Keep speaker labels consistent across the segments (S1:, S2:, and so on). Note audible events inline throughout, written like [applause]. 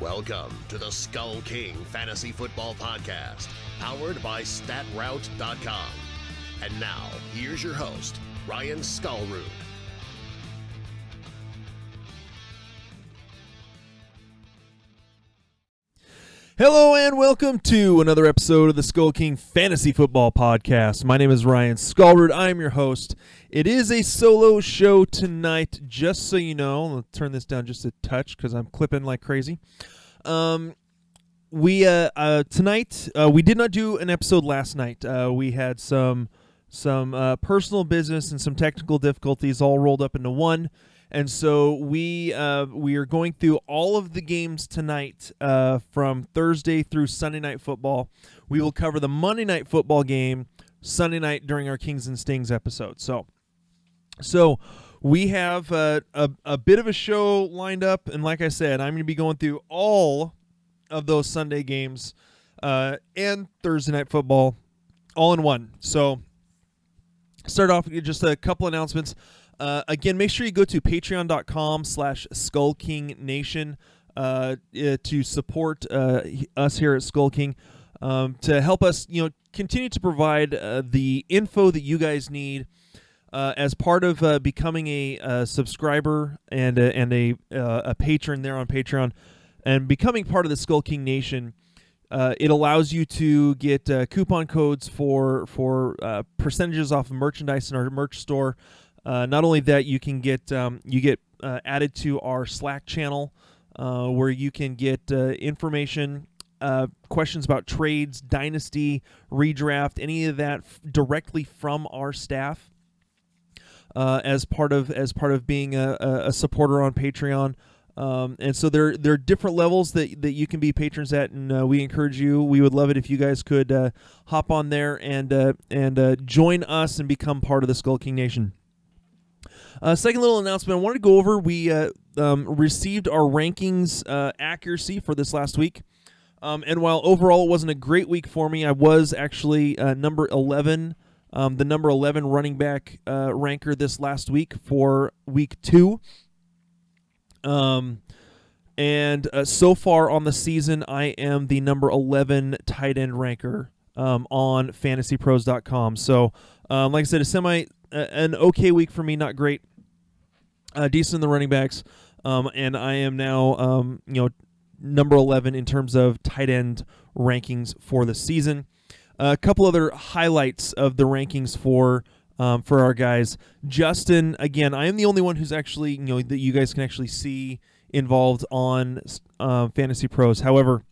S1: Welcome to the Skull King Fantasy Football Podcast, powered by StatRoute.com. And now, here's your host, Ryan Skullroot.
S2: Hello and welcome to another episode of the Skull King Fantasy Football Podcast. My name is Ryan Skullroot. I am your host. It is a solo show tonight, just so you know. I'll turn this down just a touch because I'm clipping like crazy. Um, we uh, uh tonight uh, we did not do an episode last night. Uh, we had some some uh, personal business and some technical difficulties all rolled up into one. And so we uh, we are going through all of the games tonight uh, from Thursday through Sunday night football. We will cover the Monday night football game Sunday night during our Kings and Stings episode. So so we have uh, a a bit of a show lined up, and like I said, I'm going to be going through all of those Sunday games uh, and Thursday night football all in one. So start off with just a couple announcements. Uh, again, make sure you go to patreon.com slash Skull King Nation uh, uh, to support uh, us here at Skull King. Um, to help us, you know, continue to provide uh, the info that you guys need uh, as part of becoming a, subscriber and a, and a a patron there on Patreon, and becoming part of the Skull King Nation. Uh, it allows you to get uh, coupon codes for for uh, percentages off of merchandise in our merch store. Uh, not only that, you can get um, you get uh, added to our Slack channel uh, where you can get uh, information, uh, questions about trades, dynasty, redraft, any of that f- directly from our staff. As part of as part of being a, a supporter on Patreon, um, and so there there are different levels that, that you can be patrons at, and uh, we encourage you. We would love it if you guys could uh, hop on there and uh, and join us and become part of the Skull King Nation. Uh, second little announcement I wanted to go over. We uh, um, received our rankings uh, accuracy for this last week. Um, and while overall it wasn't a great week for me, I was actually uh, number 11, um, the number 11 running back uh, ranker this last week for week two. Um, and uh, so far on the season, I am the number 11 tight end ranker um, on fantasypros.com. So, um, like I said, a semi, an okay week for me, not great. Uh, decent in the running backs. Um, and I am now, um, you know, number 11 in terms of tight end rankings for the season. a couple other highlights of the rankings for um, for our guys. Justin, again, I am the only one who's actually, you know, that you guys can actually see involved on uh, Fantasy Pros. However,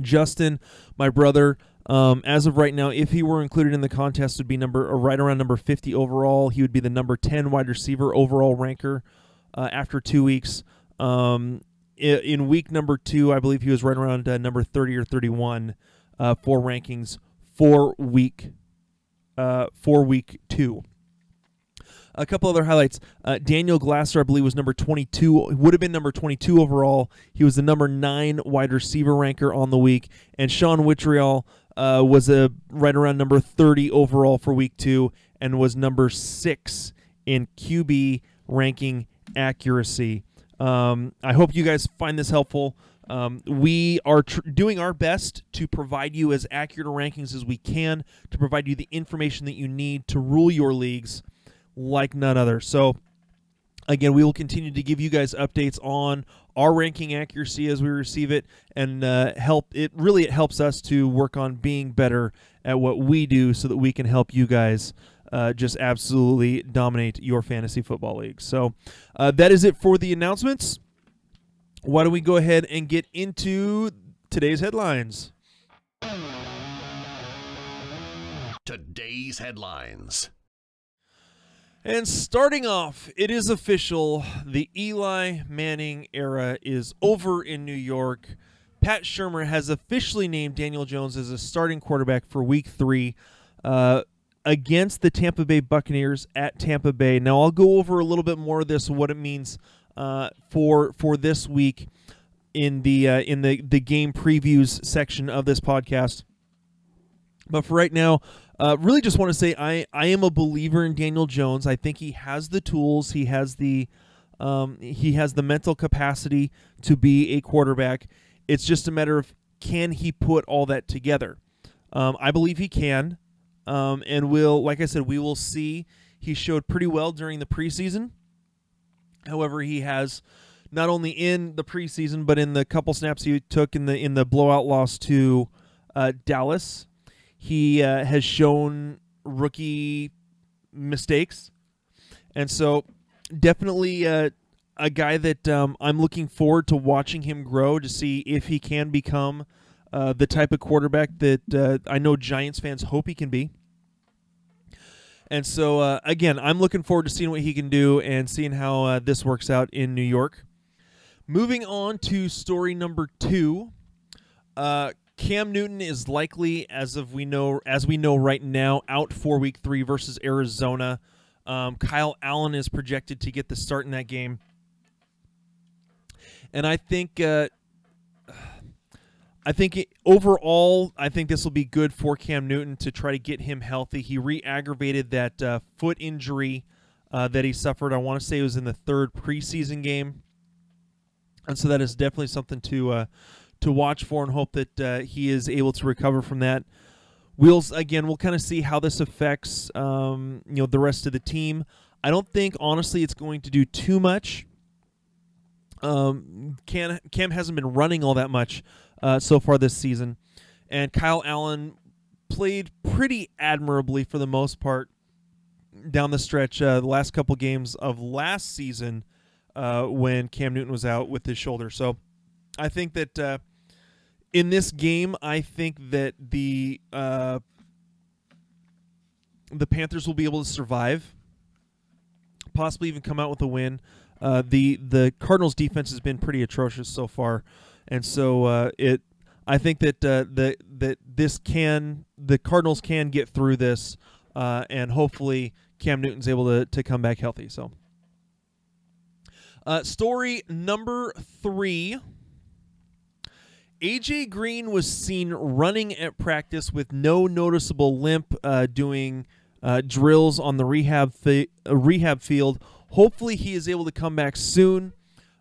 S2: Justin, my brother, um, as of right now, if he were included in the contest, would be number uh, right around number 50 overall. He would be the number 10 wide receiver overall ranker uh, after two weeks. Um, i- in week number two, I believe he was right around uh, number 30 or 31 uh, for rankings for week uh, for week two. A couple other highlights. Uh, Daniel Glasser, I believe, was number 22. Would have been number 22 overall. He was the number nine wide receiver ranker on the week. And Sean Wittriall uh, was a right around number 30 overall for week two and was number six in QB ranking accuracy. Um, I hope you guys find this helpful. Um, we are tr- doing our best to provide you as accurate rankings as we can to provide you the information that you need to rule your leagues like none other. So, again, we will continue to give you guys updates on our ranking accuracy as we receive it, and uh, help. It really it helps us to work on being better at what we do, so that we can help you guys. Uh, just absolutely dominate your fantasy football league. So uh, that is it for the announcements. Why don't we go ahead and get into today's headlines?
S1: Today's headlines.
S2: And starting off, it is official. The Eli Manning era is over in New York. Pat Shurmur has officially named Daniel Jones as a starting quarterback for week three uh, against the Tampa Bay Buccaneers at Tampa Bay. Now, I'll go over a little bit more of this, what it means uh, for for this week in the uh, in the, the game previews section of this podcast. But for right now, uh, really just want to say I, I am a believer in Daniel Jones. I think he has the tools, he has the Um, he has the mental capacity to be a quarterback. It's just a matter of can he put all that together. Um, I believe he can, um, and will like I said, we will see. He showed pretty well during the preseason. However, he has not only in the preseason but in the couple snaps he took in the in the blowout loss to uh, Dallas, he uh, has shown rookie mistakes, and so definitely uh, a guy that um, I'm looking forward to watching him grow to see if he can become uh, the type of quarterback that uh, I know Giants fans hope he can be. And so, uh, again, I'm looking forward to seeing what he can do and seeing how uh, this works out in New York. Moving on to story number two, uh, Cam Newton is likely, as of we know, as we know right now, out for Week Three versus Arizona. Um, Kyle Allen is projected to get the start in that game, and I think, uh, I think it, overall, I think this will be good for Cam Newton to try to get him healthy. He re-aggravated that uh, foot injury uh, that he suffered. I want to say it was in the third preseason game, and so that is definitely something to uh, to watch for and hope that uh, he is able to recover from that. We'll again, we'll kind of see how this affects um, you know the rest of the team. I don't think honestly it's going to do too much. Um, Cam, Cam hasn't been running all that much uh, so far this season, and Kyle Allen played pretty admirably for the most part down the stretch. Uh, the last couple games of last season uh, when Cam Newton was out with his shoulder, so I think that uh, in this game, I think that the uh, the Panthers will be able to survive, possibly even come out with a win. Uh, the the Cardinals defense has been pretty atrocious so far, and so uh, it. I think that uh, the that this can the Cardinals can get through this, uh, and hopefully Cam Newton's able to to come back healthy. So, uh, story number three. AJ Green was seen running at practice with no noticeable limp, uh, doing uh, drills on the rehab fi- uh, rehab field. Hopefully, he is able to come back soon.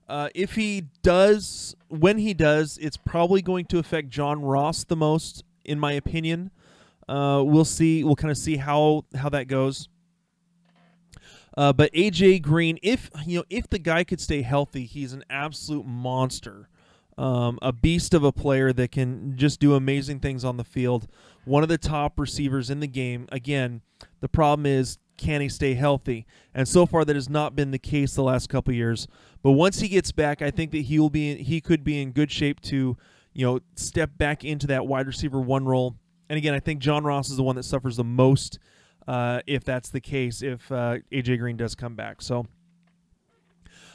S2: Uh, if he does, when he does, it's probably going to affect John Ross the most, in my opinion. Uh, we'll see. We'll kind of see how how that goes. Uh, but AJ Green, if you know, if the guy could stay healthy, he's an absolute monster um, a beast of a player that can just do amazing things on the field. One of the top receivers in the game. Again, the problem is can he stay healthy? And so far, that has not been the case the last couple years. But once he gets back, I think that he will be he could be in good shape to you know step back into that wide receiver one role. And again, I think John Ross is the one that suffers the most uh, if that's the case. If uh, AJ Green does come back, so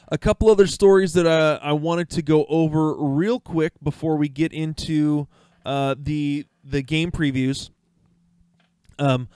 S2: a couple other stories that uh, I wanted to go over real quick before we get into uh, the the game previews. Um,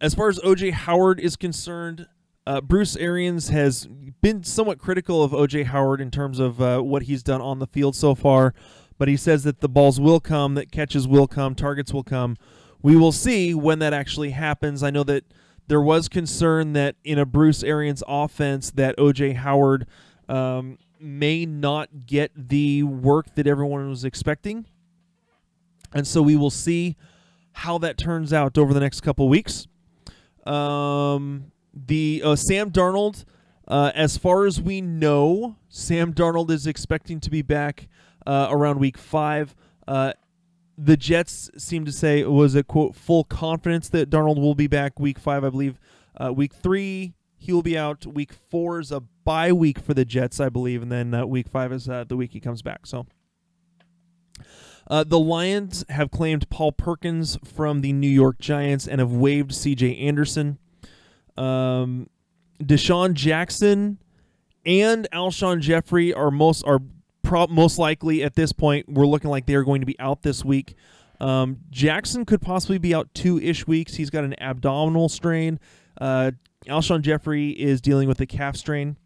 S2: as far as OJ Howard is concerned, uh, Bruce Arians has been somewhat critical of OJ Howard in terms of uh, what he's done on the field so far, but he says that the balls will come, that catches will come, targets will come. We will see when that actually happens. I know that there was concern that in a Bruce Arians offense that OJ Howard um, may not get the work that everyone was expecting. And so we will see how that turns out over the next couple weeks. Um, the uh, Sam Darnold, uh, as far as we know, Sam Darnold is expecting to be back uh, around week five. Uh, the Jets seem to say was a quote full confidence that Darnold will be back week five. I believe uh, week three he will be out. Week four is a bye week for the Jets, I believe, and then uh, week five is uh, the week he comes back. So. Uh, the Lions have claimed Paul Perkins from the New York Giants and have waived C.J. Anderson. Um, DeSean Jackson and Alshon Jeffery are most are pro- most likely at this point. We're looking like they are going to be out this week. Um, Jackson could possibly be out two ish weeks. He's got an abdominal strain. Uh, Alshon Jeffery is dealing with a calf strain.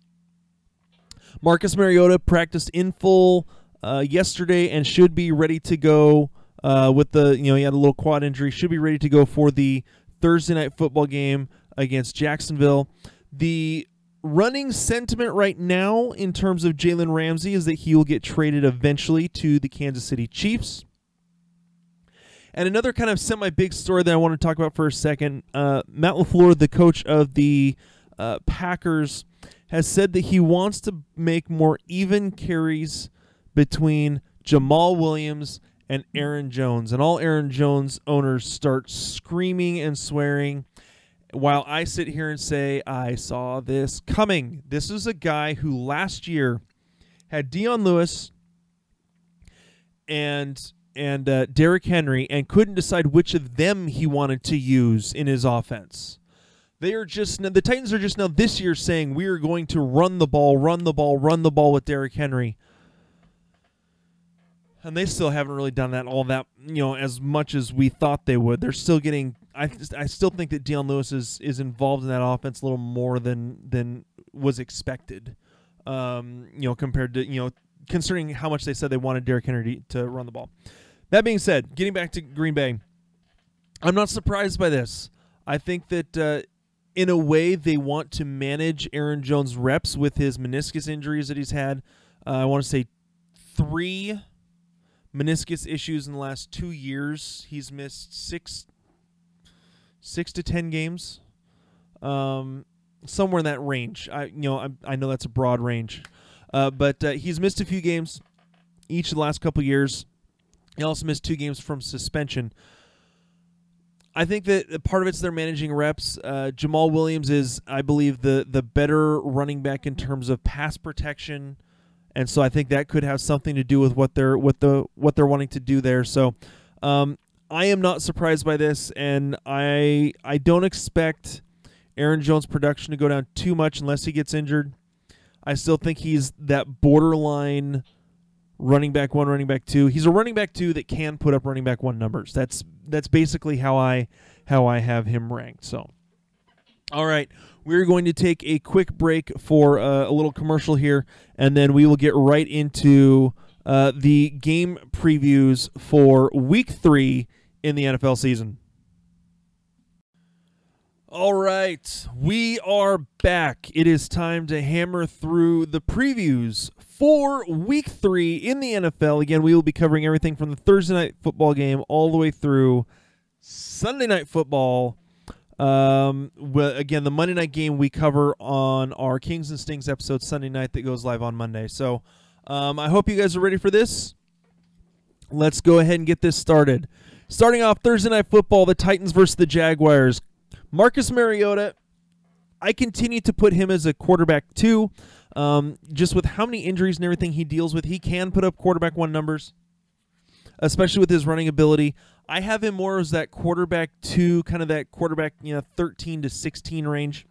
S2: Marcus Mariota practiced in full uh, yesterday and should be ready to go uh, with the, you know, he had a little quad injury, should be ready to go for the Thursday night football game against Jacksonville. The running sentiment right now in terms of Jalen Ramsey is that he will get traded eventually to the Kansas City Chiefs. And another kind of semi big story that I want to talk about for a second uh, Matt LaFleur, the coach of the uh, Packers, has said that he wants to make more even carries between Jamaal Williams and Aaron Jones. And all Aaron Jones owners start screaming and swearing while I sit here and say, I saw this coming. This is a guy who last year had Dion Lewis and and uh, Derrick Henry and couldn't decide which of them he wanted to use in his offense. They are just the Titans are just now this year saying we are going to run the ball, run the ball, run the ball with Derrick Henry. And they still haven't really done that all that you know as much as we thought they would. They're still getting. I I still think that Dion Lewis is is involved in that offense a little more than than was expected. Um, you know, compared to you know concerning how much they said they wanted Derrick Henry to run the ball. That being said, getting back to Green Bay, I'm not surprised by this. I think that uh, in a way, they want to manage Aaron Jones' reps with his meniscus injuries that he's had. Uh, I want to say three meniscus issues in the last two years. He's missed six, six to ten games, um, somewhere in that range. I, you know, I, I know that's a broad range, uh, but uh, he's missed a few games each of the last couple years. He also missed two games from suspension. I think that part of it's they're managing reps. Uh, Jamaal Williams is, I believe, the the better running back in terms of pass protection, and so I think that could have something to do with what they're what the what they're wanting to do there. So, um, I am not surprised by this, and I I don't expect Aaron Jones' production to go down too much unless he gets injured. I still think he's that borderline running back one, running back two. He's a running back two that can put up running back one numbers. That's that's basically how I how I have him ranked. So, all right, we're going to take a quick break for uh, a little commercial here, and then we will get right into uh, the game previews for Week Three in the NFL season. All right, we are back. It is time to hammer through the previews for week three in the NFL. Again, we will be covering everything from the Thursday night football game all the way through Sunday night football. Um, well, again, the Monday night game we cover on our Kings and Stings episode Sunday night that goes live on Monday. So um, I hope you guys are ready for this. Let's go ahead and get this started. Starting off Thursday night football, the Titans versus the Jaguars. Marcus Mariota, I continue to put him as a quarterback two. Um, just with how many injuries and everything he deals with, he can put up quarterback one numbers, especially with his running ability. I have him more as that quarterback two, kind of that quarterback, you know, 13 to 16 range.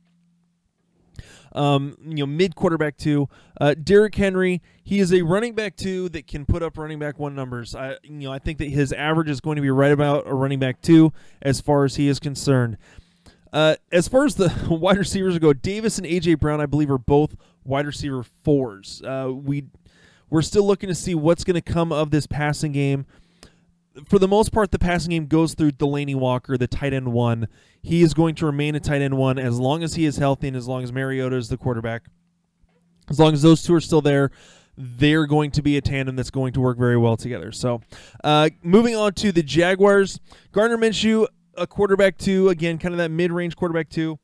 S2: Um, you know, mid quarterback two. Uh, Derrick Henry, he is a running back two that can put up running back one numbers. I, you know, I think that his average is going to be right about a running back two as far as he is concerned. Uh, as far as the [laughs] wide receivers go, Davis and AJ Brown, I believe, are both wide receiver fours. Uh, we we're still looking to see what's going to come of this passing game. For the most part, the passing game goes through Delanie Walker, the tight end one. He is going to remain a tight end one as long as he is healthy and as long as Mariota is the quarterback. As long as those two are still there, they're going to be a tandem that's going to work very well together. So, uh, moving on to the Jaguars, Gardner Minshew, a quarterback two, again, kind of that mid range quarterback two.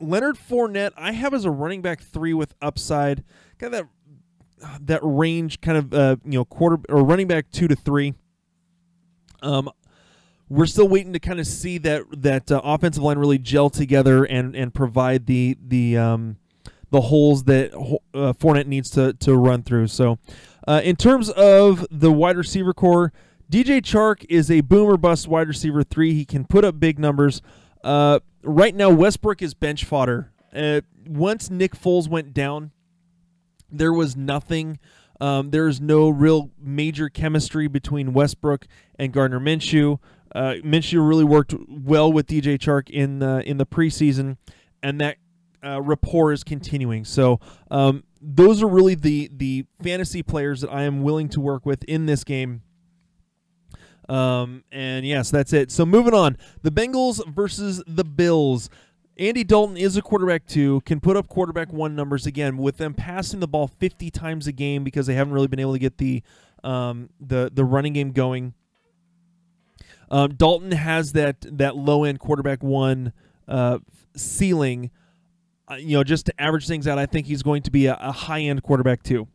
S2: Leonard Fournette, I have as a running back three with upside, kind of that that range, kind of uh, you know quarter or running back two to three. Um, we're still waiting to kind of see that that uh, offensive line really gel together and and provide the the um, the holes that uh, Fournette needs to to run through. So, uh, in terms of the wide receiver corps, DJ Chark is a boomer bust wide receiver three. He can put up big numbers. Uh, right now, Westbrook is bench fodder. Uh, once Nick Foles went down, there was nothing. Um, there's no real major chemistry between Westbrook and Gardner Minshew. Uh, Minshew really worked well with DJ Chark in the in the preseason, and that uh, rapport is continuing. So um, those are really the the fantasy players that I am willing to work with in this game um, and yes, that's it. So moving on, the Bengals versus the Bills. Andy Dalton is a quarterback two, can put up quarterback one numbers again with them passing the ball 50 times a game because they haven't really been able to get the um, the the running game going. Um, Dalton has that that low end quarterback one uh, ceiling. Uh, you know, just to average things out, I think he's going to be a, a high end quarterback too.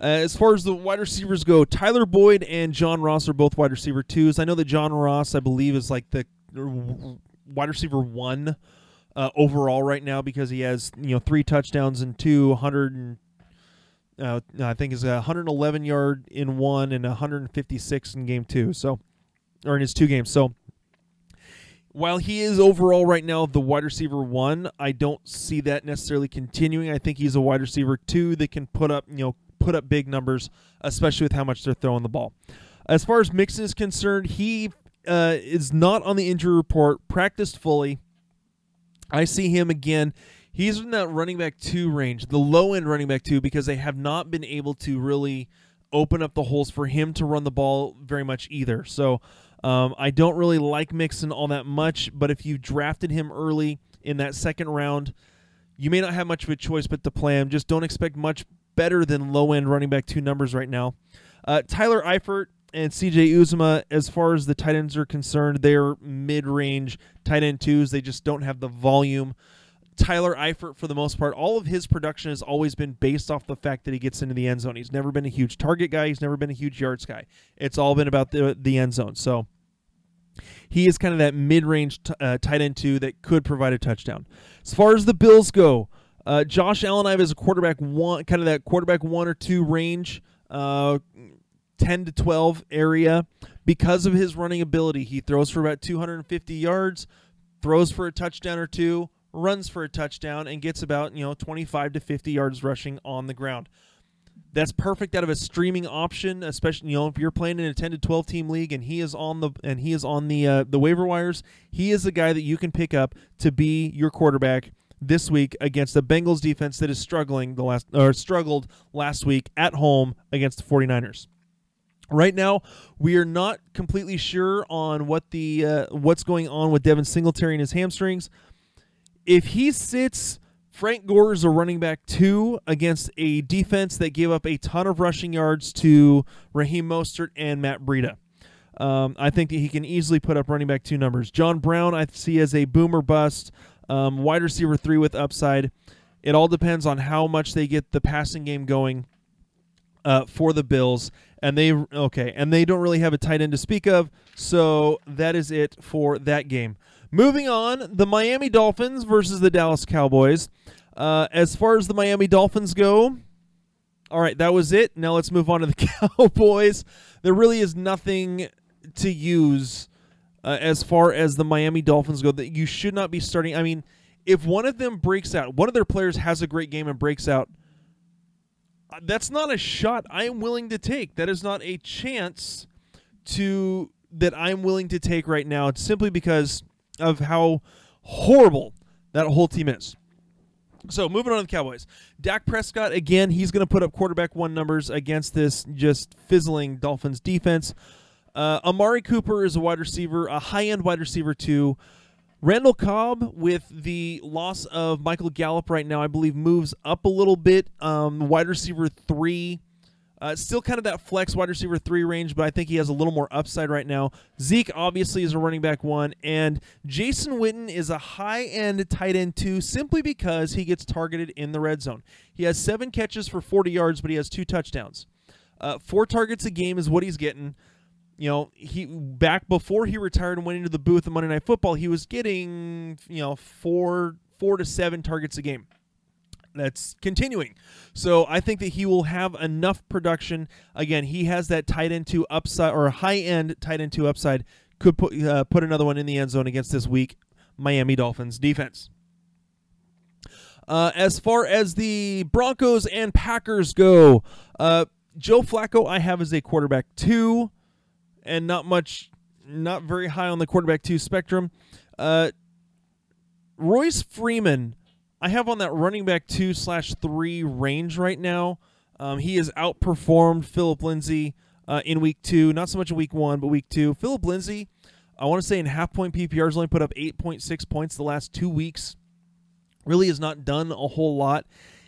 S2: Uh, as far as the wide receivers go, Tyler Boyd and John Ross are both wide receiver twos. I know that John Ross, I believe, is like the wide receiver one uh, overall right now because he has you know three touchdowns and two hundred and uh, I think is a 111 yard in one and 156 in game two. So, or in his two games. So, while he is overall right now the wide receiver one, I don't see that necessarily continuing. I think he's a wide receiver two that can put up you know put up big numbers, especially with how much they're throwing the ball. As far as Mixon is concerned, he uh, is not on the injury report, practiced fully. I see him again. He's in that running back two range, the low end running back two, because they have not been able to really open up the holes for him to run the ball very much either. So um, I don't really like Mixon all that much, but if you drafted him early in that second round, you may not have much of a choice but to play him. Just don't expect much better than low end running back two numbers right now. Uh, Tyler Eifert and CJ Uzomah, as far as the tight ends are concerned, they're mid range tight end twos. They just don't have the volume. Tyler Eifert, for the most part, all of his production has always been based off the fact that he gets into the end zone. He's never been a huge target guy. He's never been a huge yards guy. It's all been about the the end zone. So he is kind of that mid range t- uh, tight end two that could provide a touchdown. As far as the Bills go, uh, Josh Allen I have as a quarterback one, kind of that quarterback one or two range. Uh, 10 to 12 area because of his running ability. He throws for about 250 yards, throws for a touchdown or two, runs for a touchdown, and gets about, you know, 25 to 50 yards rushing on the ground. That's perfect out of a streaming option, especially you know if you're playing in a 10 to 12 team league and he is on the and he is on the uh, the waiver wires. He is the guy that you can pick up to be your quarterback this week against the Bengals defense that is struggling the last or struggled last week at home against the 49ers. Right now, we are not completely sure on what the uh, what's going on with Devin Singletary and his hamstrings. If he sits, Frank Gore is a running back two against a defense that gave up a ton of rushing yards to Raheem Mostert and Matt Breida. Um, I think that he can easily put up running back two numbers. John Brown, I see as a boomer bust, um, wide receiver three with upside. It all depends on how much they get the passing game going uh, for the Bills and they okay, and they don't really have a tight end to speak of. So that is it for that game. Moving on, the Miami Dolphins versus the Dallas Cowboys. Uh, as far as the Miami Dolphins go, all right, that was it. Now let's move on to the [laughs] Cowboys. There really is nothing to use uh, as far as the Miami Dolphins go that you should not be starting. I mean, if one of them breaks out, one of their players has a great game and breaks out, that's not a shot I am willing to take. That is not a chance to that I'm willing to take right now. It's simply because of how horrible that whole team is. So moving on to the Cowboys. Dak Prescott again, he's going to put up quarterback one numbers against this just fizzling Dolphins defense. Uh, Amari Cooper is a wide receiver, a high end wide receiver too. Randall Cobb, with the loss of Michael Gallup right now, I believe moves up a little bit. Um, wide receiver three, uh, still kind of that flex wide receiver three range, but I think he has a little more upside right now. Zeke obviously is a running back one, and Jason Witten is a high end tight end two, simply because he gets targeted in the red zone. He has seven catches for 40 yards, but he has two touchdowns. Uh, four targets a game is what he's getting you know, he back before he retired and went into the booth of Monday Night Football, he was getting you know four four to seven targets a game. That's continuing. So I think that he will have enough production. Again, he has that tight end to upside or high end tight end to upside. Could put uh, put another one in the end zone against this week Miami Dolphins defense. Uh, as far as the Broncos and Packers go, uh, Joe Flacco I have as a quarterback two and not much, not very high on the quarterback two spectrum. Uh, Royce Freeman, I have on that running back two slash three range right now. Um, he has outperformed Phillip Lindsay uh, in week two, not so much in week one, but week two. Phillip Lindsay, I want to say in half point PPRs only put up 8.6 points the last two weeks. really has not done a whole lot.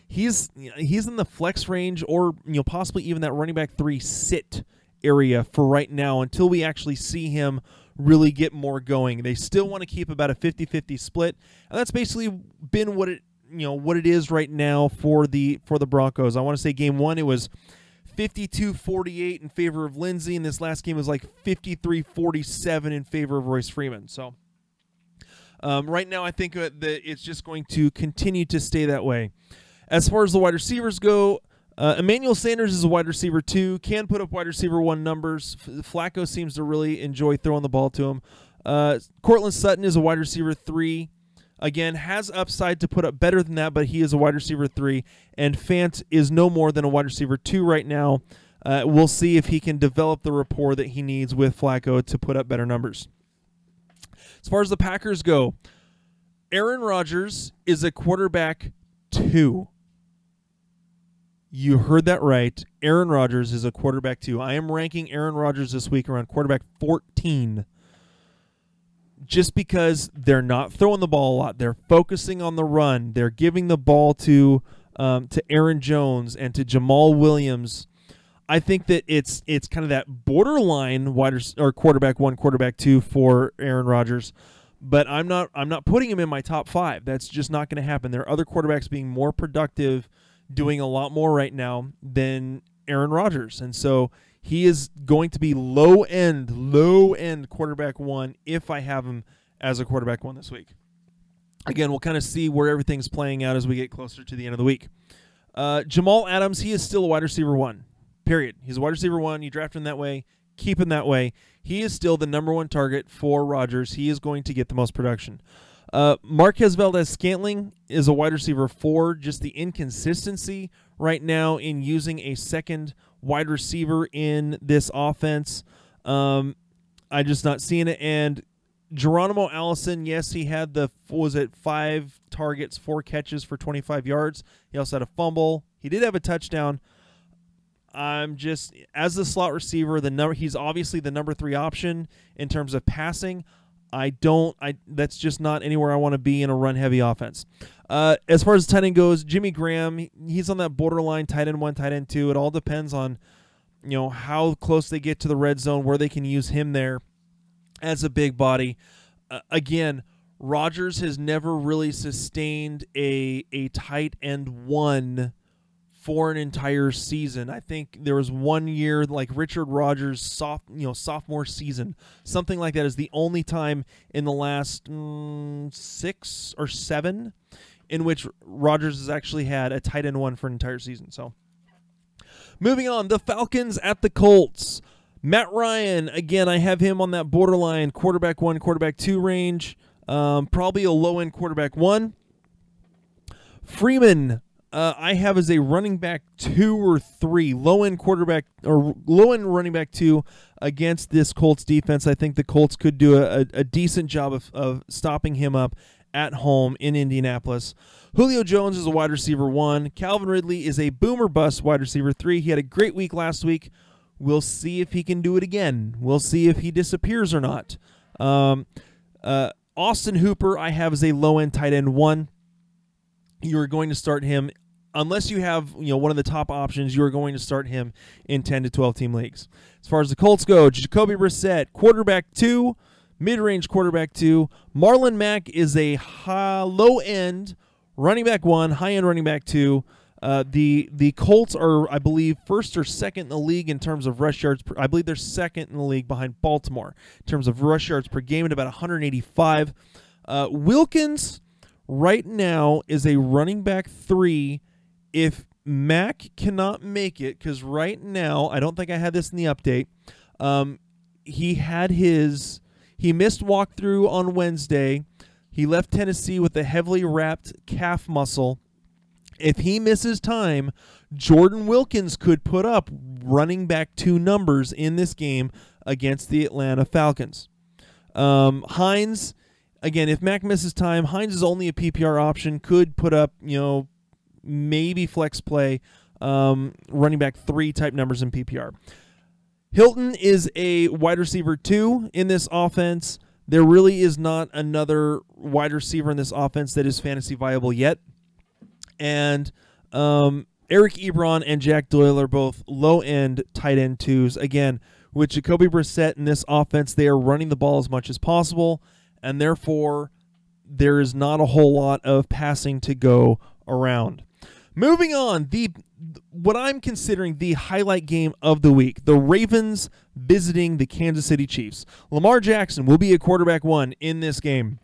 S2: He's he's in the flex range or you know possibly even that running back 3 sit area for right now until we actually see him really get more going. They still want to keep about a 50-50 split, and that's basically been what it you know what it is right now for the for the Broncos. I want to say game 1 it was 52-48 in favor of Lindsay and this last game was like 53-47 in favor of Royce Freeman. So um, right now I think that it's just going to continue to stay that way. As far as the wide receivers go, uh, Emmanuel Sanders is a wide receiver too. Can put up wide receiver one numbers. Flacco seems to really enjoy throwing the ball to him. Uh, Courtland Sutton is a wide receiver three. Again, has upside to put up better than that, but he is a wide receiver three. And Fant is no more than a wide receiver two right now. Uh, we'll see if he can develop the rapport that he needs with Flacco to put up better numbers. As far as the Packers go, Aaron Rodgers is a quarterback two. You heard that right. Aaron Rodgers is a quarterback two. I am ranking Aaron Rodgers this week around quarterback 14 just because they're not throwing the ball a lot. They're focusing on the run. They're giving the ball to um, to Aaron Jones and to Jamaal Williams. I think that it's it's kind of that borderline wide or quarterback one, quarterback two for Aaron Rodgers. But I'm not I'm not putting him in my top five. That's just not going to happen. There are other quarterbacks being more productive, doing a lot more right now than Aaron Rodgers, and so he is going to be low end, low end quarterback one if I have him as a quarterback one this week. Again, we'll kind of see where everything's playing out as we get closer to the end of the week. Uh, Jamal Adams, he is still a wide receiver one. Period. He's a wide receiver one. You draft him that way, keep him that way. He is still the number one target for Rodgers. He is going to get the most production. Uh, Marquez Valdes Scantling is a wide receiver four. Just the inconsistency right now in using a second wide receiver in this offense. Um, I just not seeing it. And Geronimo Allison, yes, he had the was it five targets, four catches for 25 yards. He also had a fumble. He did have a touchdown. I'm just as the slot receiver, the number he's obviously the number three option in terms of passing. I don't. I that's just not anywhere I want to be in a run heavy offense. Uh, as far as tight end goes, Jimmy Graham, he's on that borderline tight end one, tight end two. It all depends on you know how close they get to the red zone, where they can use him there as a big body. Uh, again, Rodgers has never really sustained a a tight end one for an entire season. I think there was one year like Richard Rodgers soft, you know, sophomore season, something like that is the only time in the last mm, 6 or 7 in which Rodgers has actually had a tight end one for an entire season. So, moving on, the Falcons at the Colts. Matt Ryan, again, I have him on that borderline quarterback one, quarterback two range. Um, probably a low end quarterback one. Freeman, uh, I have as a running back two or three, low end quarterback or low end running back two against this Colts defense. I think the Colts could do a, a, a decent job of, of stopping him up at home in Indianapolis. Julio Jones is a wide receiver one. Calvin Ridley is a boomer bust wide receiver three. He had a great week last week. We'll see if he can do it again. We'll see if he disappears or not. Um, uh, Austin Hooper, I have as a low end tight end one. You are going to start him unless you have you know one of the top options, you are going to start him in 10 to 12 team leagues. As far as the Colts go, Jacoby Brissett, quarterback two, mid-range quarterback two. Marlon Mack is a high, low end running back one, high end running back two. Uh, the the Colts are, I believe, first or second in the league in terms of rush yards. Per, I believe they're second in the league behind Baltimore in terms of rush yards per game at about 185. Uh, Wilkins right now is a running back three if Mack cannot make it, because right now, I don't think I had this in the update. Um, he had his, he missed walkthrough on Wednesday. He left Tennessee with a heavily wrapped calf muscle. If he misses time, Jordan Wilkins could put up running back two numbers in this game against the Atlanta Falcons. Um, Hines, again, if Mac misses time, Hines is only a PPR option, could put up, you know, maybe flex play, um, running back three type numbers in PPR. Hilton is a wide receiver two in this offense. there really is not another wide receiver in this offense that is fantasy viable yet. And um, Eric Ebron and Jack Doyle are both low end tight end twos. Again, with Jacoby Brissett in this offense, they are running the ball as much as possible, and therefore there is not a whole lot of passing to go around. Moving on, the what I'm considering the highlight game of the week: the Ravens visiting the Kansas City Chiefs. Lamar Jackson will be a quarterback one in this game.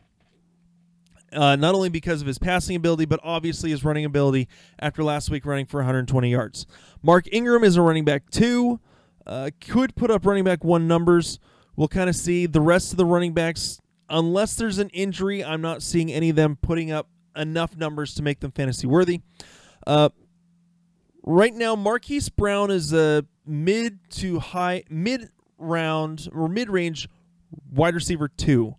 S2: Uh, not only because of his passing ability, but obviously his running ability after last week running for 120 yards. Mark Ingram is a running back two, uh, could put up running back one numbers. We'll kind of see. The rest of the running backs, unless there's an injury, I'm not seeing any of them putting up enough numbers to make them fantasy worthy. Uh, right now, Marquise Brown is a mid to high, mid round or mid range wide receiver two.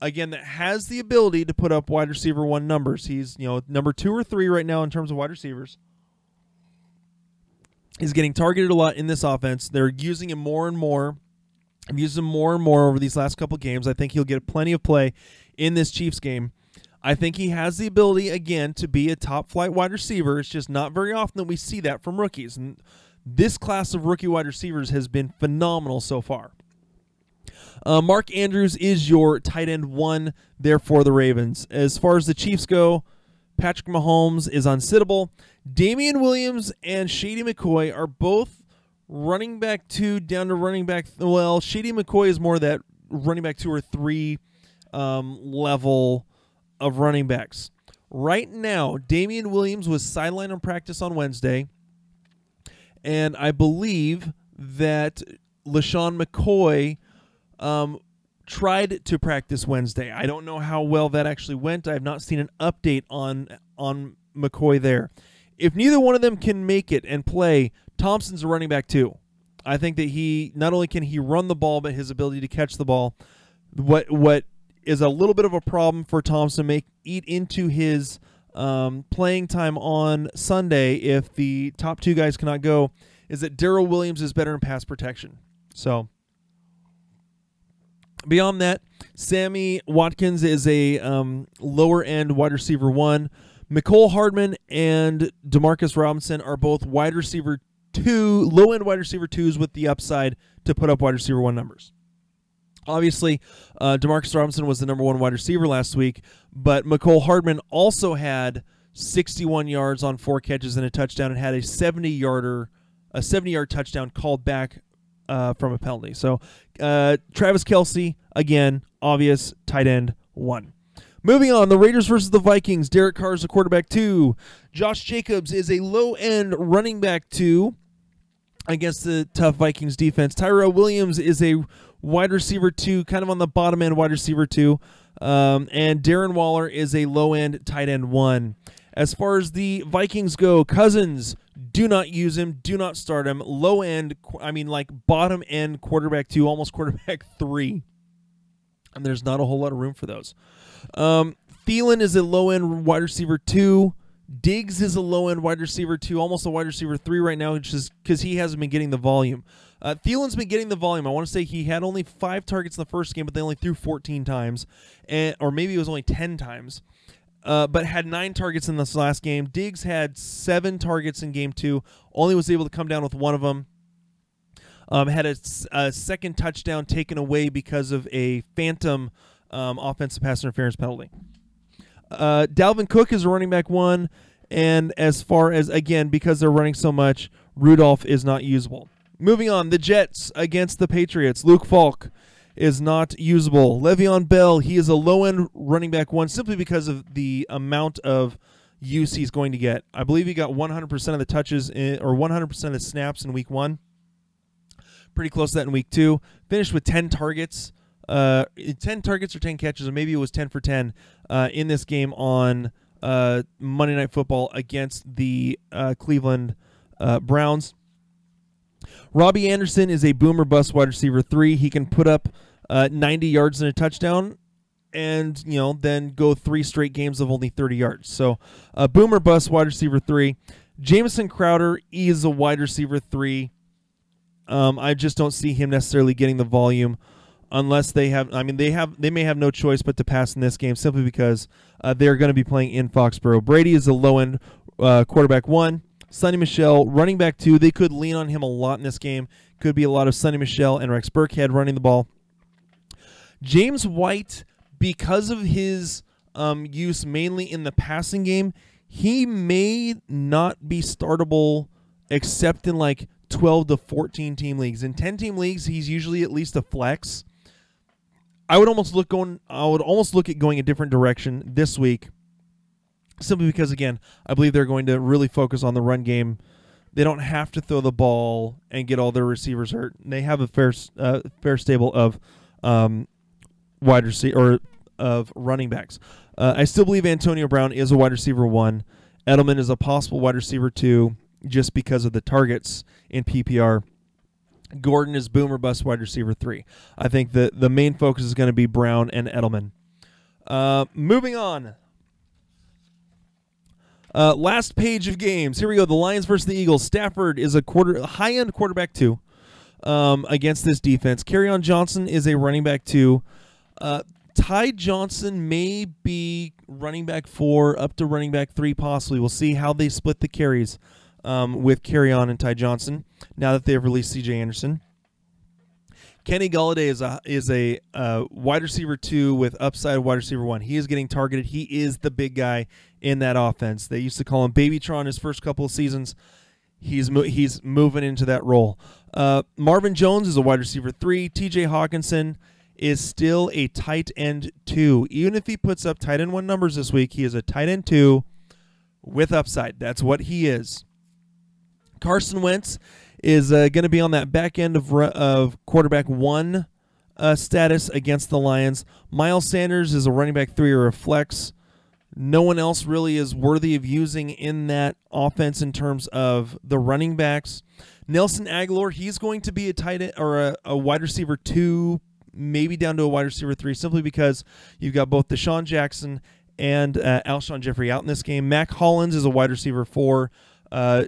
S2: Again, that has the ability to put up wide receiver one numbers. He's you know number two or three right now in terms of wide receivers. He's getting targeted a lot in this offense. They're using him more and more. I've used him more and more over these last couple games. I think he'll get plenty of play in this Chiefs game. I think he has the ability again to be a top flight wide receiver. It's just not very often that we see that from rookies. And this class of rookie wide receivers has been phenomenal so far. Uh, Mark Andrews is your tight end one there for the Ravens. As far as the Chiefs go, Patrick Mahomes is unsittable. Damien Williams and Shady McCoy are both running back two down to running back. Th- well, Shady McCoy is more that running back two or three um, level of running backs. Right now, Damien Williams was sidelined on practice on Wednesday, and I believe that LeSean McCoy um, tried to practice Wednesday. I don't know how well that actually went. I have not seen an update on on McCoy there. If neither one of them can make it and play, Thompson's a running back too. I think that he not only can he run the ball, but his ability to catch the ball. What what is a little bit of a problem for Thompson make eat into his um, playing time on Sunday if the top two guys cannot go is that Darrel Williams is better in pass protection. So beyond that, Sammy Watkins is a um, lower end wide receiver one. Mecole Hardman and Demarcus Robinson are both wide receiver two, low end wide receiver twos with the upside to put up wide receiver one numbers. Obviously, uh, Demarcus Robinson was the number one wide receiver last week, but Mecole Hardman also had 61 yards on four catches and a touchdown, and had a 70 yarder, a 70 yard touchdown called back uh, from a penalty. So, uh, Travis Kelce again, obvious tight end one. Moving on, the Raiders versus the Vikings. Derek Carr is a quarterback two. Josh Jacobs is a low end running back two against the tough Vikings defense. Tyrell Williams is a wide receiver two, kind of on the bottom end wide receiver two. Um, and Darren Waller is a low end tight end one. As far as the Vikings go, Cousins, do not use him, do not start him. Low end, I mean, like bottom end quarterback two, almost [laughs] quarterback three. And there's not a whole lot of room for those. Um, Thielen is a low end wide receiver two. Diggs is a low end wide receiver two, almost a wide receiver three right now, just because he hasn't been getting the volume. Uh, Thielen's been getting the volume. I want to say he had only five targets in the first game, but they only threw 14 times, and or maybe it was only 10 times. Uh, but had nine targets in this last game. Diggs had seven targets in game two. Only was able to come down with one of them. Um, had a, a, second touchdown taken away because of a phantom um, offensive pass interference penalty. Uh, Dalvin Cook is a running back one, and as far as again because they're running so much, Rudolph is not usable. Moving on, the Jets against the Patriots. Luke Falk is not usable. Le'Veon Bell, he is a low end running back one simply because of the amount of use he's going to get. I believe he got 100% of the touches in, or 100% of the snaps in week one. Pretty close to that in week two. Finished with 10 targets. Uh, 10 targets or 10 catches, or maybe it was 10 for 10 uh, in this game on uh, Monday Night Football against the uh, Cleveland uh, Browns. Robbie Anderson is a boomer bust wide receiver three. He can put up uh, 90 yards and a touchdown, and you know then go three straight games of only 30 yards. So, uh, boomer bust wide receiver three. Jamison Crowder is a wide receiver three. Um, I just don't see him necessarily getting the volume unless they have. I mean, they have they may have no choice but to pass in this game simply because uh, they're going to be playing in Foxborough. Brady is a low end uh, quarterback one. Sony Michel, running back two. They could lean on him a lot in this game. Could be a lot of Sony Michel and Rex Burkhead running the ball. James White, because of his um, use mainly in the passing game, he may not be startable except in like 12 to 14 team leagues. In 10 team leagues, he's usually at least a flex. I would almost look going I would almost look at going a different direction this week simply because again, I believe they're going to really focus on the run game. They don't have to throw the ball and get all their receivers hurt. They have a fair uh, fair stable of um, wide receiver or of running backs. Uh, I still believe Antonio Brown is a wide receiver one. Edelman is a possible wide receiver two, just because of the targets in PPR. Gordon is boomer bust wide receiver three. I think the the main focus is going to be Brown and Edelman. Uh, moving on. Uh, last page of games. Here we go. The Lions versus the Eagles. Stafford is a quarter high end quarterback two um, against this defense. Kerryon Johnson is a running back two. Uh, Ty Johnson may be running back four up to running back three, possibly. We'll see how they split the carries um, with on and Ty Johnson now that they've released CJ Anderson. Kenny Golladay is a is a uh, wide receiver two with upside wide receiver one. He is getting targeted. He is the big guy in that offense. They used to call him Babytron his first couple of seasons. He's mo- he's moving into that role. Uh, Marvin Jones is a wide receiver three. T.J. Hockenson is still a tight end two. Even if he puts up tight end one numbers this week, he is a tight end two with upside. That's what he is. Carson Wentz is uh, going to be on that back end of, of quarterback one uh, status against the Lions. Miles Sanders is a running back three or a flex. No one else really is worthy of using in that offense in terms of the running backs. Nelson Agholor, he's going to be a tight end or a, a wide receiver two, maybe down to a wide receiver three, simply because you've got both DeSean Jackson and uh, Alshon Jeffery out in this game. Mack Hollins is a wide receiver four. Uh,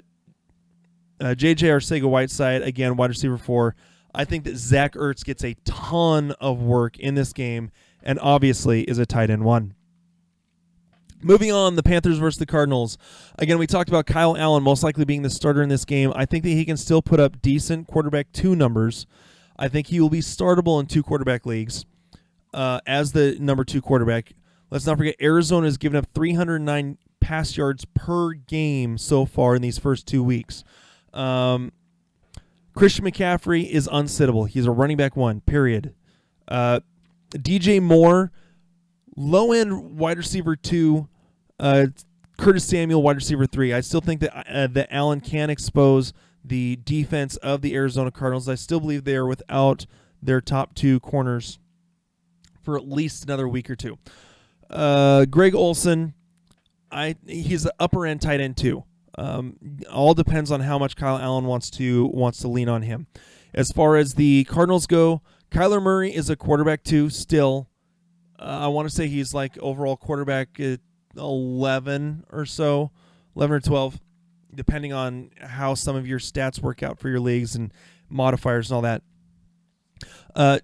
S2: uh, JJ Arcega Whiteside, again, wide receiver four. I think that Zach Ertz gets a ton of work in this game and obviously is a tight end one. Moving on, the Panthers versus the Cardinals. Again, we talked about Kyle Allen most likely being the starter in this game. I think that he can still put up decent quarterback two numbers. I think he will be startable in two quarterback leagues uh, as the number two quarterback. Let's not forget, Arizona has given up 309 pass yards per game so far in these first two weeks. Um, Christian McCaffrey is unsittable. He's a running back one, period. Uh, DJ Moore, low end wide receiver two. Uh, Curtis Samuel, wide receiver three. I still think that uh, that Allen can expose the defense of the Arizona Cardinals. I still believe they are without their top two corners for at least another week or two. Uh, Greg Olsen, I he's the upper end tight end too. Um, all depends on how much Kyle Allen wants to wants to lean on him. As far as the Cardinals go, Kyler Murray is a quarterback too. Still, uh, I want to say he's like overall quarterback eleven or so, eleven or twelve, depending on how some of your stats work out for your leagues and modifiers and all that. Uh,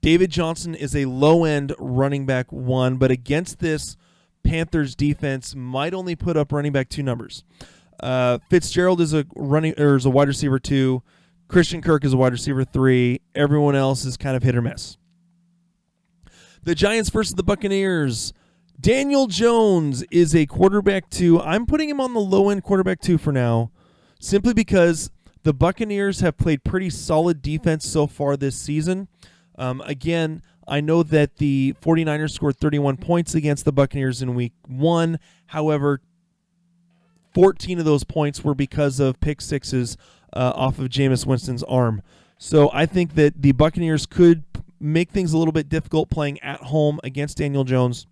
S2: David Johnson is a low end running back one, but against this Panthers defense might only put up running back two numbers. Uh, Fitzgerald is a running or is a wide receiver two. Christian Kirk is a wide receiver three. Everyone else is kind of hit or miss. The Giants versus the Buccaneers. Daniel Jones is a quarterback two. I'm putting him on the low end quarterback two for now, simply because the Buccaneers have played pretty solid defense so far this season. Um, again, I know that the 49ers scored 31 points against the Buccaneers in week one. However, 14 of those points were because of pick sixes uh, off of Jameis Winston's arm. So I think that the Buccaneers could make things a little bit difficult playing at home against Daniel Jones.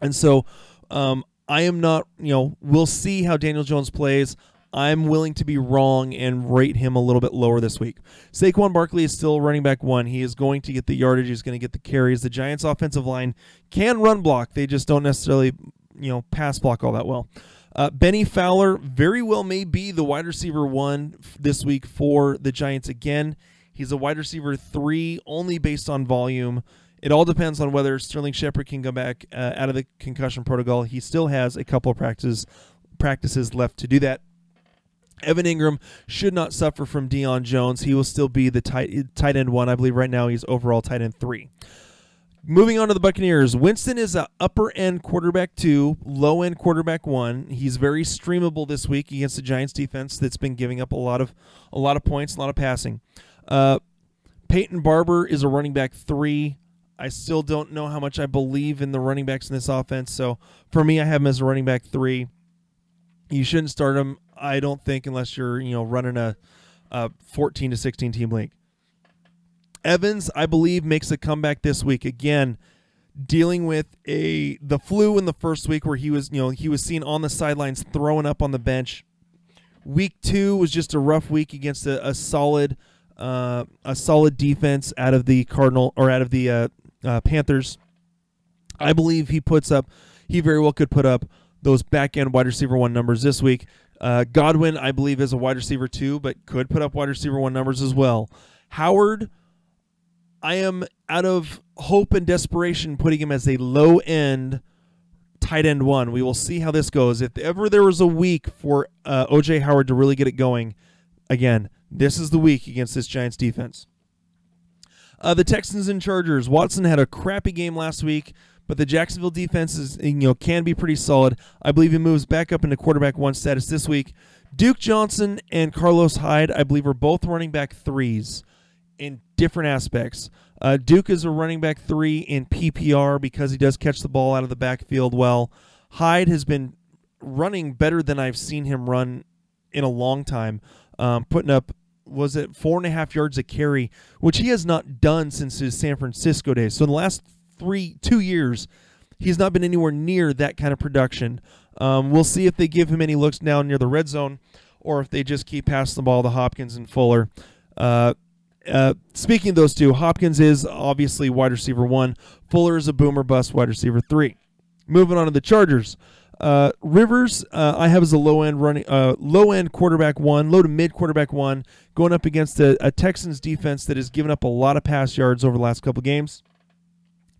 S2: And so um, I am not, you know, we'll see how Daniel Jones plays. I'm willing to be wrong and rate him a little bit lower this week. Saquon Barkley is still running back one. He is going to get the yardage. He's going to get the carries. The Giants' offensive line can run block. They just don't necessarily, you know, pass block all that well. Uh, Bennie Fowler very well may be the wide receiver one this week for the Giants again. He's a wide receiver three, only based on volume. It all depends on whether Sterling Shepard can come back uh, out of the concussion protocol. He still has a couple of practices practices left to do that. Evan Engram should not suffer from Deion Jones. He will still be the tight tight end one. I believe right now he's overall tight end three. Moving on to the Buccaneers, Winston is a upper end quarterback two, low end quarterback one. He's very streamable this week against the Giants defense that's been giving up a lot of a lot of points, a lot of passing. Uh, Peyton Barber is a running back three. I still don't know how much I believe in the running backs in this offense. So for me, I have him as a running back three. You shouldn't start him, I don't think, unless you're you know running a, a 14 to 16 team league. Evans, I believe, makes a comeback this week again, dealing with a the flu in the first week where he was you know he was seen on the sidelines throwing up on the bench. Week two was just a rough week against a, a solid uh, a solid defense out of the Cardinal or out of the uh, uh, Panthers. I believe he puts up he very well could put up those back end wide receiver one numbers this week. Uh, Godwin, I believe, is a wide receiver two, but could put up wide receiver one numbers as well. Howard, I am out of hope and desperation putting him as a low end tight end one. We will see how this goes. If ever there was a week for uh, OJ Howard to really get it going, again, this is the week against this Giants defense. Uh, the Texans and Chargers. Watson had a crappy game last week, but the Jacksonville defense is you know can be pretty solid. I believe he moves back up into quarterback one status this week. Duke Johnson and Carlos Hyde, I believe, are both running back threes in different aspects. Uh, Duke is a running back three in PPR because he does catch the ball out of the backfield well. Hyde has been running better than I've seen him run in a long time, um, putting up was it four and a half yards a carry, which he has not done since his San Francisco days. So in the last three two years, he's not been anywhere near that kind of production. Um, we'll see if they give him any looks now near the red zone, or if they just keep passing the ball to Hopkins and Fuller. Uh, uh, speaking of those two, Hopkins is obviously wide receiver one. Fuller is a boomer bust wide receiver three. Moving on to the Chargers. Uh, Rivers, uh, I have as a low end running, uh, low end quarterback one, low to mid quarterback one, going up against a, a, Texans defense that has given up a lot of pass yards over the last couple games,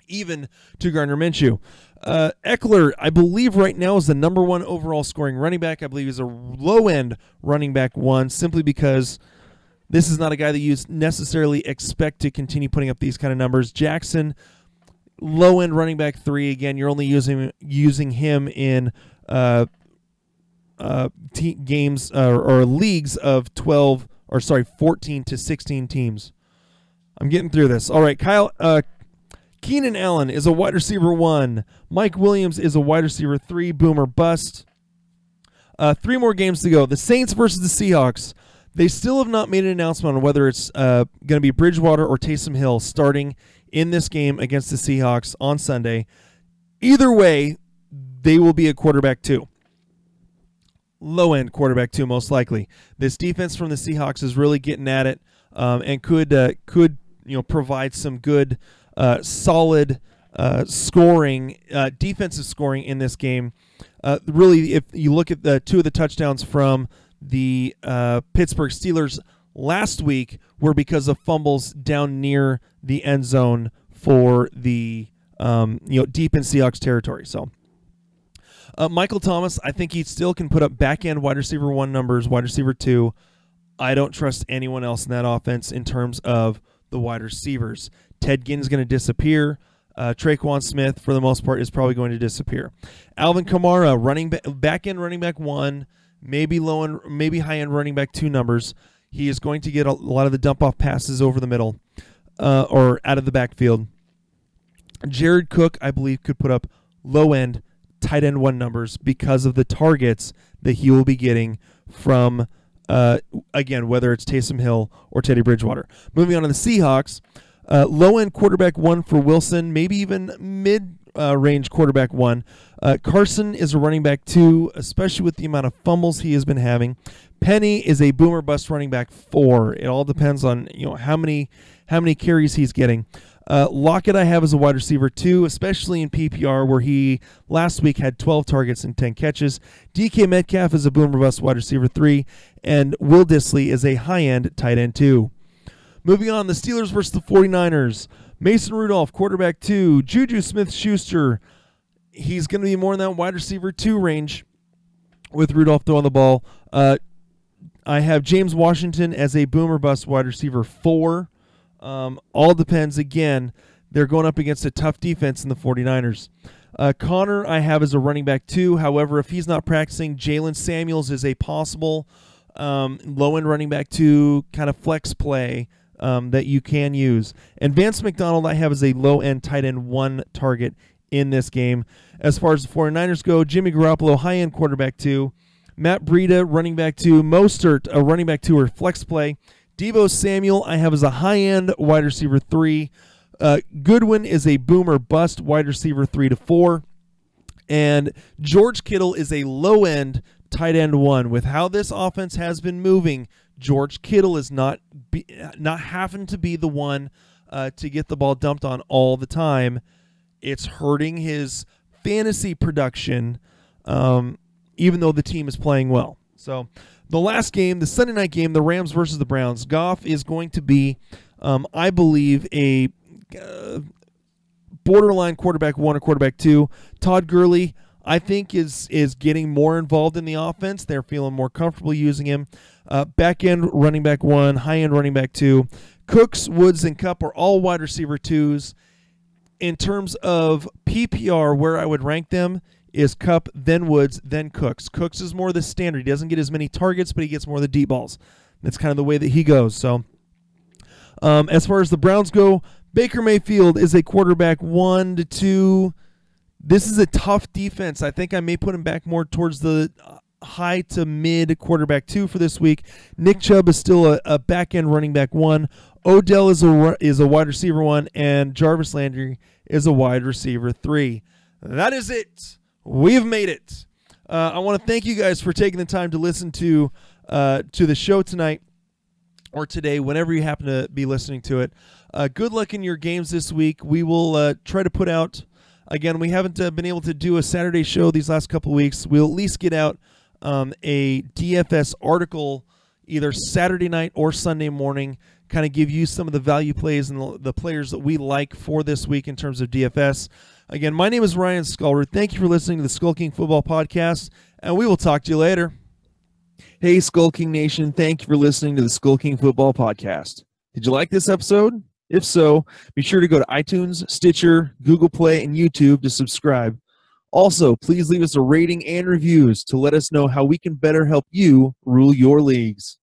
S2: even to Gardner Minshew. Uh, Ekeler, I believe right now is the number one overall scoring running back. I believe he's a low end running back one, simply because this is not a guy that you necessarily expect to continue putting up these kind of numbers. Jackson, low end running back three. Again, you're only using using him in uh, uh, te- games uh, or leagues of 12 or sorry 14 to 16 teams. I'm getting through this. All right, Kyle. Uh, Keenan Allen is a wide receiver one. Mike Williams is a wide receiver three. Boomer bust. Uh, three more games to go. The Saints versus the Seahawks. They still have not made an announcement on whether it's uh, going to be Bridgewater or Taysom Hill starting in this game against the Seahawks on Sunday. Either way, they will be a quarterback two. Low end quarterback two, most likely. This defense from the Seahawks is really getting at it um, and could uh, could you know provide some good, uh, solid uh, scoring, uh, defensive scoring in this game. Uh, really, if you look at the two of the touchdowns from the uh, Pittsburgh Steelers last week were because of fumbles down near the end zone for the um, you know deep in Seahawks territory. So. Uh, Michael Thomas, I think he still can put up back end wide receiver one numbers, wide receiver two. I don't trust anyone else in that offense in terms of the wide receivers. Ted Ginn's going to disappear. Uh, Tre'Quan Smith, for the most part, is probably going to disappear. Alvin Kamara, running ba- back end running back one maybe low and maybe high end running back two numbers. He is going to get a lot of the dump off passes over the middle uh, or out of the backfield. Jared Cook, I believe, could put up low end tight end one numbers because of the targets that he will be getting from, uh, again, whether it's Taysom Hill or Teddy Bridgewater. Moving on to the Seahawks, uh, low end quarterback one for Wilson, maybe even mid uh, range quarterback one. Uh, Carson is a running back two, especially with the amount of fumbles he has been having. Penny is a boomer bust running back four. It all depends on you know how many how many carries he's getting. Uh, Lockett I have as a wide receiver two, especially in PPR where he last week had 12 targets and 10 catches. DK Metcalf is a boomer bust wide receiver three, and Will Dissly is a high end tight end two. Moving on, the Steelers versus the 49ers. Mason Rudolph, quarterback two. Juju Smith Schuster, he's going to be more in that wide receiver two range with Rudolph throwing the ball. Uh, I have James Washington as a boomer bust wide receiver four. Um, all depends. Again, they're going up against a tough defense in the 49ers. Uh, Conner, I have as a running back two. However, if he's not practicing, Jaylen Samuels is a possible um, low end running back two kind of flex play um, that you can use. And Vance McDonald, I have as a low end tight end one target in this game. As far as the 49ers go, Jimmy Garoppolo, high end quarterback two. Matt Breida, running back two. Mostert, a running back two or flex play. Deebo Samuel, I have as a high end wide receiver three. Uh, Goodwin is a boomer bust wide receiver three to four. And George Kittle is a low end tight end one. With how this offense has been moving, George Kittle is not be, not having to be the one uh, to get the ball dumped on all the time. It's hurting his fantasy production, um, even though the team is playing well. So the last game, the Sunday night game, the Rams versus the Browns. Goff is going to be, um, I believe, a uh, borderline quarterback one or quarterback two. Todd Gurley, I think, is is getting more involved in the offense. They're feeling more comfortable using him. Uh, back end running back one, high end running back two. Cooks, Woods, and Kupp are all wide receiver twos. In terms of PPR, where I would rank them is Kupp, then Woods, then Cooks. Cooks is more the standard. He doesn't get as many targets, but he gets more of the deep balls. That's kind of the way that he goes. So, um, as far as the Browns go, Baker Mayfield is a quarterback one to two. This is a tough defense. I think I may put him back more towards the high to mid quarterback two for this week. Nick Chubb is still a, a back end running back one. Odell is a is a wide receiver one, and Jarvis Landry is a wide receiver three. That is it. We've made it. Uh, I want to thank you guys for taking the time to listen to uh, to the show tonight or today, whenever you happen to be listening to it. Uh, good luck in your games this week. We will uh, try to put out. Again, we haven't uh, been able to do a Saturday show these last couple weeks. We'll at least get out um, a DFS article either Saturday night or Sunday morning. Kind of give you some of the value plays and the, players that we like for this week in terms of DFS. Again, my name is Ryan Skulrud. Thank you for listening to the Skulking Football Podcast, and we will talk to you later. Hey, Skulking Nation. Thank you for listening to the Skulking Football Podcast. Did you like this episode? If so, be sure to go to iTunes, Stitcher, Google Play, and YouTube to subscribe. Also, please leave us a rating and reviews to let us know how we can better help you rule your leagues.